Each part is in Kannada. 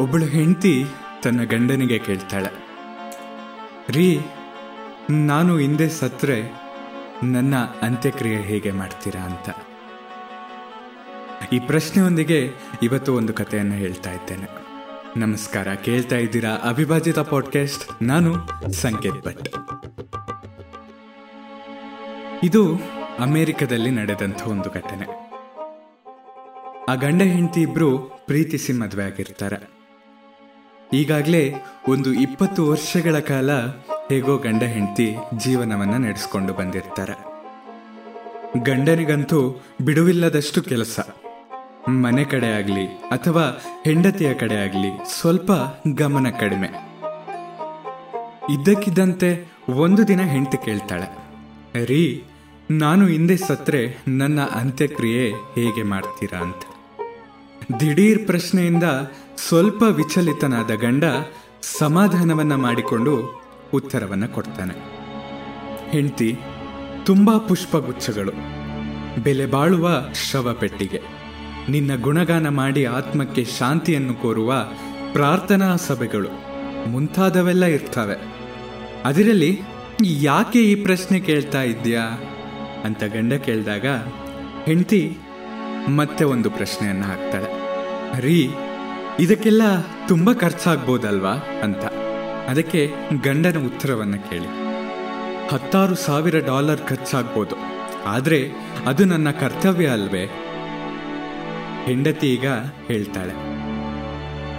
ಒಬ್ಬಳು ಹೆಂಡತಿ ತನ್ನ ಗಂಡನಿಗೆ ಕೇಳ್ತಾಳೆ, ರೀ, ನಾನು ಹಿಂದೆ ಸತ್ರೆ, ನನ್ನ ಅಂತ್ಯಕ್ರಿಯೆ ಹೇಗೆ ಮಾಡ್ತೀರಾ ಅಂತ. ಈ ಪ್ರಶ್ನೆಯೊಂದಿಗೆ ಇವತ್ತು ಒಂದು ಕಥೆಯನ್ನು ಹೇಳ್ತಾ ಇದ್ದೇನೆ. ನಮಸ್ಕಾರ, ಕೇಳ್ತಾ ಇದ್ದೀರಾ ಅವಿಭಾಜಿತ ಪಾಡ್ಕಾಸ್ಟ್ ನಾನು ಸಂಕೇತ್ ಭಟ್. ಇದು ಅಮೆರಿಕದಲ್ಲಿ ನಡೆದಂಥ ಒಂದು ಘಟನೆ. ಆ ಗಂಡ ಹೆಂಡತಿ ಇಬ್ರು ಪ್ರೀತಿಸಿ ಮದುವೆ ಆಗಿರ್ತಾರೆ ಈಗಾಗಲೇ ಒಂದು ಇಪ್ಪತ್ತು ವರ್ಷಗಳ ಕಾಲ ಹೇಗೋ ಗಂಡ ಹೆಂಡತಿ ಜೀವನವನ್ನ ನಡೆಸ್ಕೊಂಡು ಬಂದಿರ್ತಾರೆ. ಗಂಡನಿಗಂತೂ ಬಿಡುವಿಲ್ಲದಷ್ಟು ಕೆಲಸ. ಮನೆ ಕಡೆ ಆಗಲಿ ಅಥವಾ ಹೆಂಡತಿಯ ಕಡೆ ಆಗಲಿ ಸ್ವಲ್ಪ ಗಮನ ಕಡಿಮೆ. ಇದ್ದಕ್ಕಿದ್ದಂತೆ ಒಂದು ದಿನ ಹೆಂಡತಿ ಕೇಳ್ತಾಳೆ, ರೀ, ನಾನು ಹಿಂದೆ ಸತ್ರೆ ನನ್ನ ಅಂತ್ಯಕ್ರಿಯೆ ಹೇಗೆ ಮಾಡ್ತೀರಾ? ಅಂತ. ದಿಢೀರ್ ಪ್ರಶ್ನೆಯಿಂದ ಸ್ವಲ್ಪ ವಿಚಲಿತನಾದ ಗಂಡ ಸಮಾಧಾನವನ್ನ ಮಾಡಿಕೊಂಡು ಉತ್ತರವನ್ನ ಕೊಡ್ತಾನೆ. ಹೆಂಡತಿ, ತುಂಬ ಪುಷ್ಪಗುಚ್ಛಗಳು. ಬೆಲೆ ಬಾಳುವ ಶವ ಪೆಟ್ಟಿಗೆ. ನಿನ್ನ ಗುಣಗಾನ ಮಾಡಿ ಆತ್ಮಕ್ಕೆ ಶಾಂತಿಯನ್ನು ಕೋರುವ ಪ್ರಾರ್ಥನಾ ಸಭೆಗಳು ಮುಂತಾದವೆಲ್ಲ ಇರ್ತವೆ. ಅದರಲ್ಲಿ ಯಾಕೆ ಈ ಪ್ರಶ್ನೆ ಕೇಳ್ತಾ ಇದ್ದೀಯಾ? ಅಂತ ಗಂಡ ಕೇಳಿದಾಗ, ಹೆಂಡತಿ ಮತ್ತೆ ಒಂದು ಪ್ರಶ್ನೆಯನ್ನು ಹಾಕ್ತಾಳೆ. ರೀ, ಇದಕ್ಕೆಲ್ಲ ತುಂಬ ಖರ್ಚಾಗ್ಬೋದಲ್ವಾ ಅಂತ. ಅದಕ್ಕೆ ಗಂಡನ ಉತ್ತರವನ್ನು ಕೇಳಿ. ಹತ್ತಾರು ಸಾವಿರ ಡಾಲರ್ ಖರ್ಚಾಗ್ಬೋದು. ಆದರೆ ಅದು ನನ್ನ ಕರ್ತವ್ಯ ಅಲ್ವೇ? ಹೆಂಡತಿ ಈಗ ಹೇಳ್ತಾಳೆ.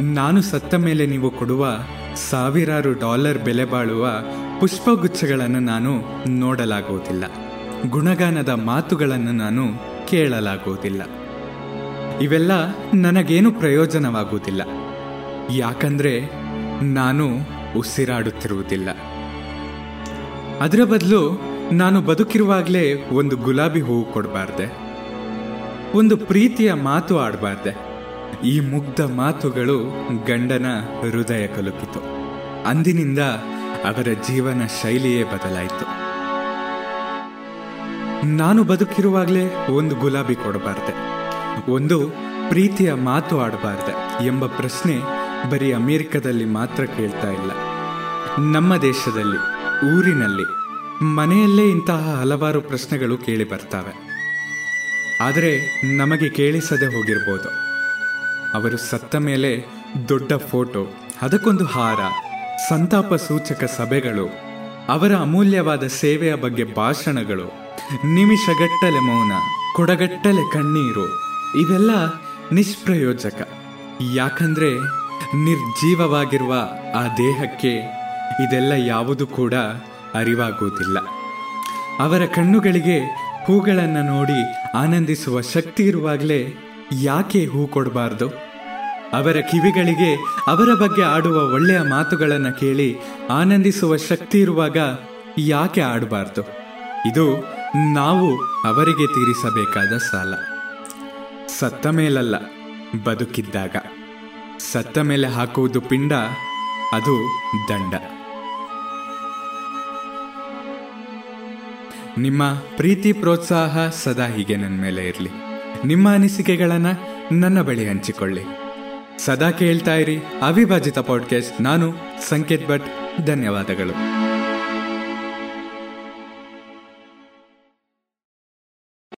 ನಾನು ಸತ್ತ ಮೇಲೆ ನೀವು ಕೊಡುವ ಸಾವಿರಾರು ಡಾಲರ್ ಬೆಲೆ ಬಾಳುವ ಪುಷ್ಪಗುಚ್ಛಗಳನ್ನು ನಾನು ನೋಡಲಾಗುವುದಿಲ್ಲ ಗುಣಗಾನದ ಮಾತುಗಳನ್ನು ನಾನು ಕೇಳಲಾಗುವುದಿಲ್ಲ. ಇವೆಲ್ಲ ನನಗೇನು ಪ್ರಯೋಜನವಾಗುವುದಿಲ್ಲ. ಯಾಕಂದ್ರೆ ನಾನು ಉಸಿರಾಡುತ್ತಿರುವುದಿಲ್ಲ. ಅದರ ಬದಲು ನಾನು ಬದುಕಿರುವಾಗಲೇ ಒಂದು ಗುಲಾಬಿ ಹೂವು ಕೊಡಬಾರ್ದೆ. ಒಂದು ಪ್ರೀತಿಯ ಮಾತು ಆಡಬಾರ್ದೆ. ಈ ಮುಗ್ಧ ಮಾತುಗಳು ಗಂಡನ ಹೃದಯ ಕಲುಕಿತು. ಅಂದಿನಿಂದ ಅವರ ಜೀವನ ಶೈಲಿಯೇ ಬದಲಾಯಿತು. ನಾನು ಬದುಕಿರುವಾಗಲೇ ಒಂದು ಗುಲಾಬಿ ಕೊಡಬಾರ್ದೆ. ಒಂದು ಪ್ರೀತಿಯ ಮಾತು ಆಡಬಾರ್ದೆ ಎಂಬ ಪ್ರಶ್ನೆ ಬರೀ ಅಮೇರಿಕದಲ್ಲಿ ಮಾತ್ರ ಕೇಳ್ತಾ ಇಲ್ಲ. ನಮ್ಮ ದೇಶದಲ್ಲಿ, ಊರಿನಲ್ಲಿ, ಮನೆಯಲ್ಲೇ ಇಂತಹ ಹಲವಾರು ಪ್ರಶ್ನೆಗಳು ಕೇಳಿ ಬರ್ತವೆ. ಆದರೆ ನಮಗೆ ಕೇಳಿಸದೆ ಹೋಗಿರ್ಬೋದು. ಅವರು ಸತ್ತ ಮೇಲೆ ದೊಡ್ಡ ಫೋಟೋ, ಅದಕ್ಕೊಂದು ಹಾರ, ಸಂತಾಪ ಸೂಚಕ ಸಭೆಗಳು, ಅವರ ಅಮೂಲ್ಯವಾದ ಸೇವೆಯ ಬಗ್ಗೆ ಭಾಷಣಗಳು ನಿಮಿಷಗಟ್ಟಲೆ ಮೌನ, ಕೊಡಗಟ್ಟಲೆ ಕಣ್ಣೀರು ಇವೆಲ್ಲ ನಿಷ್ಪ್ರಯೋಜಕ. ಯಾಕಂದ್ರೆ ನಿರ್ಜೀವವಾಗಿರುವ ಆ ದೇಹಕ್ಕೆ ಇದೆಲ್ಲ ಯಾವುದು ಕೂಡ ಅರಿವಾಗುವುದಿಲ್ಲ. ಅವರ ಕಣ್ಣುಗಳಿಗೆ ಹೂಗಳನ್ನು ನೋಡಿ ಆನಂದಿಸುವ ಶಕ್ತಿ ಇರುವಾಗಲೇ ಯಾಕೆ ಹೂ ಕೊಡಬಾರ್ದು? ಅವರ ಕಿವಿಗಳಿಗೆ ಅವರ ಬಗ್ಗೆ ಆಡುವ ಒಳ್ಳೆಯ ಮಾತುಗಳನ್ನು ಕೇಳಿ ಆನಂದಿಸುವ ಶಕ್ತಿ ಇರುವಾಗ ಯಾಕೆ ಆಡಬಾರ್ದು? ಇದು ನಾವು ಅವರಿಗೆ ತೀರಿಸಬೇಕಾದ ಸಾಲ. ಸತ್ತ ಮೇಲಲ್ಲ, ಬದುಕಿದ್ದಾಗ. ಸತ್ತ ಮೇಲೆ ಹಾಕುವುದು ಪಿಂಡ, ಅದು ದಂಡ. ನಿಮ್ಮ ಪ್ರೀತಿ ಪ್ರೋತ್ಸಾಹ ಸದಾ ಹೀಗೆ ನನ್ನ ಮೇಲೆ ಇರಲಿ. ನಿಮ್ಮ ಅನಿಸಿಕೆಗಳನ್ನು ನನ್ನ ಬಳಿ ಹಂಚಿಕೊಳ್ಳಿ. ಸದಾ ಕೇಳ್ತಾ ಇರಿ ಅವಿಭಾಜಿತ ಪಾಡ್ಕಾಸ್ಟ್ ನಾನು ಸಂಕೇತ್ ಭಟ್. ಧನ್ಯವಾದಗಳು.